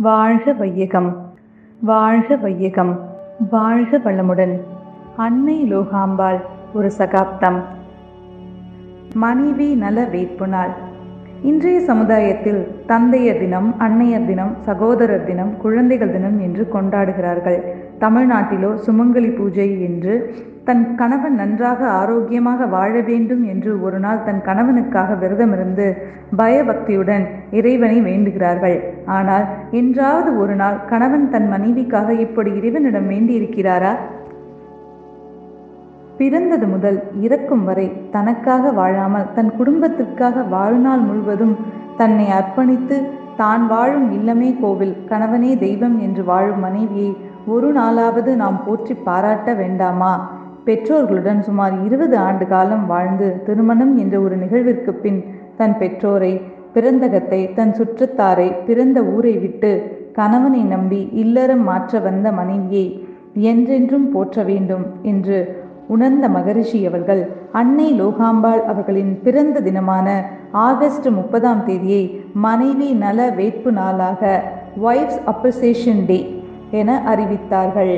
வாழ்க வையகம் வாழ்க வையகம் வாழ்க வளமுடன். அன்னை லோகாம்பாள் ஒரு சகாப்தம். மனைவி நல வேட்பு நாள். இன்றைய சமுதாயத்தில் தந்தையர் தினம் அன்னையர் தினம் சகோதரர் தினம் குழந்தைகள் தினம் என்று கொண்டாடுகிறார்கள். தமிழ்நாட்டிலோ சுமங்கலி பூஜை என்று தன் கணவன் நன்றாக ஆரோக்கியமாக வாழ வேண்டும் என்று ஒரு நாள் தன் கணவனுக்காக விரதமிருந்து பயபக்தியுடன் இறைவனை வேண்டுகிறார்கள். ஆனால் என்றாவது ஒரு நாள் கணவன் தன் மனைவிக்காக இப்படி இறைவனிடம் வேண்டியிருக்கிறாரா? பிறந்தது முதல் இறக்கும் வரை தனக்காக வாழாமல் தன் குடும்பத்திற்காக வாழ்நாள் முழுவதும் தன்னை அர்ப்பணித்து தான் வாழும் இல்லமே கோவில் கணவனே தெய்வம் என்று வாழும் மனைவியை ஒரு நாளாவது நாம் போற்றி பாராட்ட வேண்டாமா? பெற்றோர்களுடன் சுமார் இருபது ஆண்டு காலம் வாழ்ந்து திருமணம் என்ற ஒரு நிகழ்விற்கு பின் தன் பெற்றோரை பிறந்தகத்தை தன் சுற்றத்தாரை பிறந்த ஊரை விட்டு கணவனை நம்பி இல்லறம் மாற்ற வந்த மனைவியை என்றென்றும் போற்ற வேண்டும் என்று உணர்ந்த மகரிஷி அவர்கள் அன்னை லோகாம்பாள் அவர்களின் பிறந்த தினமான ஆகஸ்ட் முப்பதாம் தேதியை மனைவி நல வேட்பு நாளாக ஒய்ஃப்ஸ் அப்ரிசியேஷன் டே என அறிவித்தார்கள்.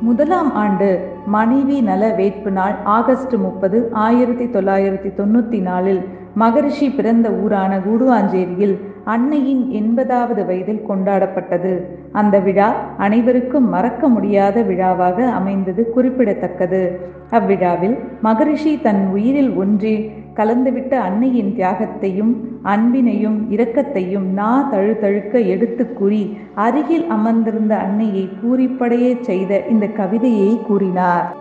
முதலாம் ஆண்டு மனைவி நல வேட்பு நாள் ஆகஸ்ட் முப்பது ஆயிரத்தி தொள்ளாயிரத்தி தொண்ணூற்றி நாலில் மகரிஷி பிறந்த ஊரான கூடுவாஞ்சேரியில் அன்னையின் எண்பதாவது வயதில் கொண்டாடப்பட்டது. அந்த விழா அனைவருக்கும் மறக்க முடியாத விழாவாக அமைந்தது குறிப்பிடத்தக்கது. அவ்விழாவில் மகரிஷி தன் உயிரில் ஒன்றி கலந்துவிட்ட அன்னையின் தியாகத்தையும் அன்பினையும் இரக்கத்தையும் நா தழுதழுக்க எடுத்து கூறி அருகில் அமர்ந்திருந்த அன்னையை பூரிப்படையச் செய்த இந்த கவிதையை கூறினார்.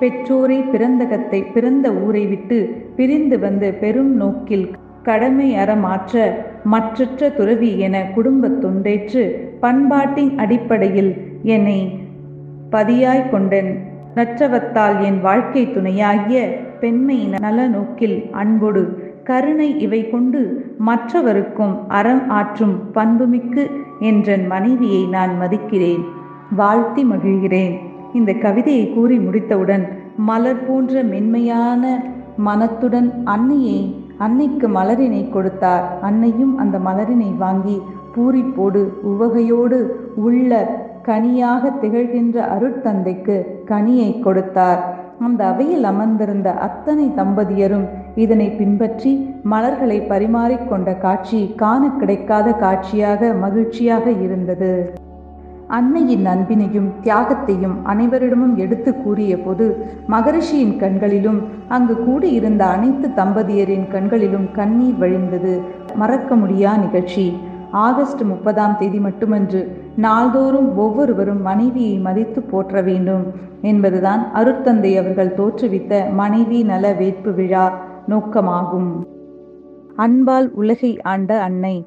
பெற்றோரை பிறந்தகத்தை பிறந்த ஊரை விட்டு பிரிந்து வந்து பெரும் நோக்கில் கடமை அறமாற்ற மற்றற்ற துறவி என குடும்பத் தொண்டேற்று பண்பாட்டின் அடிப்படையில் என்னை பதியாய் கொண்டன். நற்றவத்தால் என் வாழ்க்கை துணையாகிய பெண்மை நல நோக்கில் அன்பொடு கருணை இவை கொண்டு மற்றவருக்கும் அறம் ஆற்றும் பண்புமிக்கு என்றன் மனைவியை நான் மதிக்கிறேன். வாழ்த்தி மகிழ்கிறேன். இந்த கவிதையை கூறி முடித்தவுடன் மலர் போன்ற மென்மையான மனத்துடன் அன்னையை அன்னைக்கு மலரினை கொடுத்தார். அன்னையும் அந்த மலரினை வாங்கி பூரிப்போடு உவகையோடு உள்ள கனியாக திகழ்கின்ற அருட்தந்தைக்கு கனியை கொடுத்தார். அந்த அவையில் அமர்ந்திருந்த அத்தனை தம்பதியரும் இதனை பின்பற்றி மலர்களை பரிமாறிக்கொண்ட காட்சி காண கிடைக்காத காட்சியாக மகிழ்ச்சியாக இருந்தது. அன்னையின் அன்பினையும் தியாகத்தையும் அனைவரிடமும் எடுத்து கூறிய போது மகரிஷியின் கண்களிலும் அங்கு கூடியிருந்த அனைத்து தம்பதியரின் கண்களிலும் கண்ணீர் வழிந்தது. மறக்க முடியா நிகழ்ச்சி. ஆகஸ்ட் முப்பதாம் தேதி மட்டுமன்று நாள்தோறும் ஒவ்வொருவரும் மனைவியை மதித்து போற்ற வேண்டும் என்பதுதான் அருட்தந்தை அவர்கள் தோற்றுவித்த மனைவி நல வேட்பு விழா நோக்கமாகும். அன்பால் உலகை ஆண்ட அன்னை.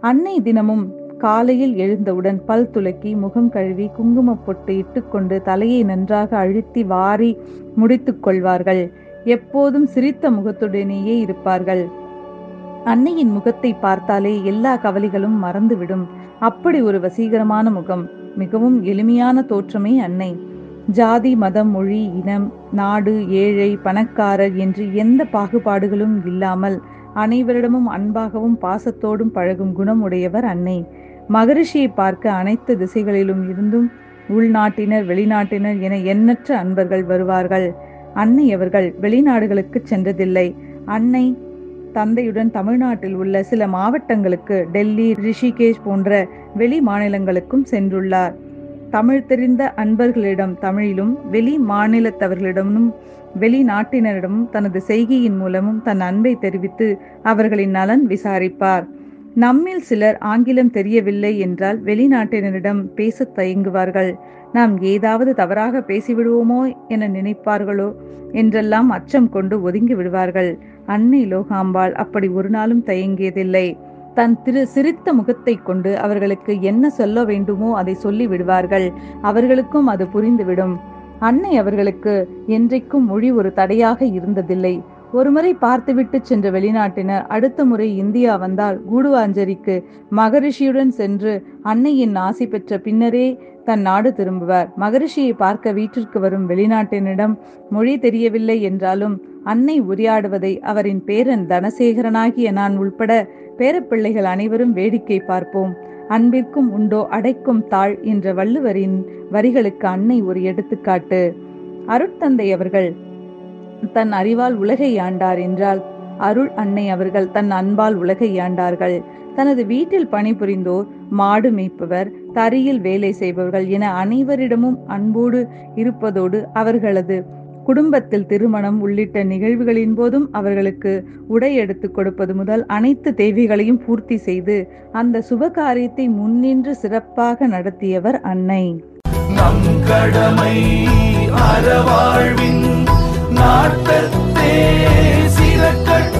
அன்னை தினமும் காலையில் எழுந்தவுடன் பல் துலக்கி முகம் கழுவி குங்குமப் பொட்டு இட்டுக்கொண்டு தலையை நன்றாக அழுத்தி வாரி முடித்து கொள்வார்கள். எப்போதும் சிரித்த முகத்துடனேயே இருப்பார்கள். அன்னையின் முகத்தை பார்த்தாலே எல்லா கவலைகளும் மறந்துவிடும். அப்படி ஒரு வசீகரமான முகம் மிகவும் எளிமையான தோற்றமே அன்னை. ஜாதி மதம் மொழி இனம் நாடு ஏழை பணக்காரர் என்று எந்த பாகுபாடுகளும் இல்லாமல் அனைவரிடமும் அன்பாகவும் பாசத்தோடும் பழகும் குணம் உடையவர் அன்னை. மகரிஷியை பார்க்க அனைத்து திசைகளிலும் இருந்தும் உள்நாட்டினர் வெளிநாட்டினர் என எண்ணற்ற அன்பர்கள் வருவார்கள். அன்னை அவர்கள் வெளிநாடுகளுக்கு சென்றதில்லை. அன்னை தந்தையுடன் தமிழ்நாட்டில் உள்ள சில மாவட்டங்களுக்கு டெல்லி ரிஷிகேஷ் போன்ற வெளி மாநிலங்களுக்கும் சென்றுள்ளார். தமிழ் தெரிந்த அன்பர்களிடம் தமிழிலும் வெளி மாநிலத்தவர்களிடமும் வெளிநாட்டினரிடமும் தனது செய்கையின் மூலமும் தன் அன்பை தெரிவித்து அவர்களின் நலன் விசாரிப்பார். நம்மில் சிலர் ஆங்கிலம் தெரியவில்லை என்றால் வெளிநாட்டினரிடம் பேச தயங்குவார்கள். நாம் ஏதாவது தவறாக பேசிவிடுவோமோ என நினைப்பார்களோ என்றெல்லாம் அச்சம் கொண்டு ஒதுங்கி விடுவார்கள். அன்னை லோகாம்பாள் அப்படி ஒரு நாளும் தயங்கியதில்லை. தன் திரு சிரித்த முகத்தை கொண்டு அவர்களுக்கு என்ன சொல்ல வேண்டுமோ அதை சொல்லி விடுவார்கள். அவர்களுக்கும் அது புரிந்துவிடும். அன்னை அவர்களுக்கு என்றைக்கும் மொழி ஒரு தடையாக இருந்ததில்லை. ஒருமுறை பார்த்துவிட்டு சென்ற வெளிநாட்டினர் அடுத்த முறை இந்தியா வந்தால் கூடுவாஞ்சரிக்கு மகரிஷியுடன் சென்று அன்னையின் ஆசி பெற்ற பின்னரே தன் நாடு திரும்புவார். மகரிஷியை பார்க்க வீட்டிற்கு வரும் வெளிநாட்டினிடம் மொழி தெரியவில்லை என்றாலும் அன்னை உரையாடுவதை அவரின் பேரன் தனசேகரனாகிய நான் உள்பட பேரப்பிள்ளைகள் அனைவரும் வேடிக்கை பார்ப்போம். அன்பிற்கும் உண்டோ அடைக்கும் தாழ் என்ற வள்ளுவரின் வரிகளுக்கு அன்னை ஒரு எடுத்துக்காட்டு. அருட்தந்தை அவர்கள் தன் அறிவால் உலகை ஆண்டார் என்றால் அருள் அன்னை அவர்கள் தன் அன்பால் உலகை ஆண்டார்கள். தனது வீட்டில் பணிபுரிந்தோர் மாடு மேய்ப்பவர் தறியில் வேலை செய்பவர்கள் என அனைவரிடமும் அன்போடு இருப்பதோடு அவர்களது குடும்பத்தில் திருமணம் உள்ளிட்ட நிகழ்வுகளின் போதும் அவர்களுக்கு உடை எடுத்து கொடுப்பது முதல் அனைத்து தேவைகளையும் பூர்த்தி செய்து அந்த சுப காரியத்தை முன்னின்று சிறப்பாக நடத்தியவர் அன்னை. நம் கடமை அறவாழ்வின் நாட்டத்தே சில கட்ட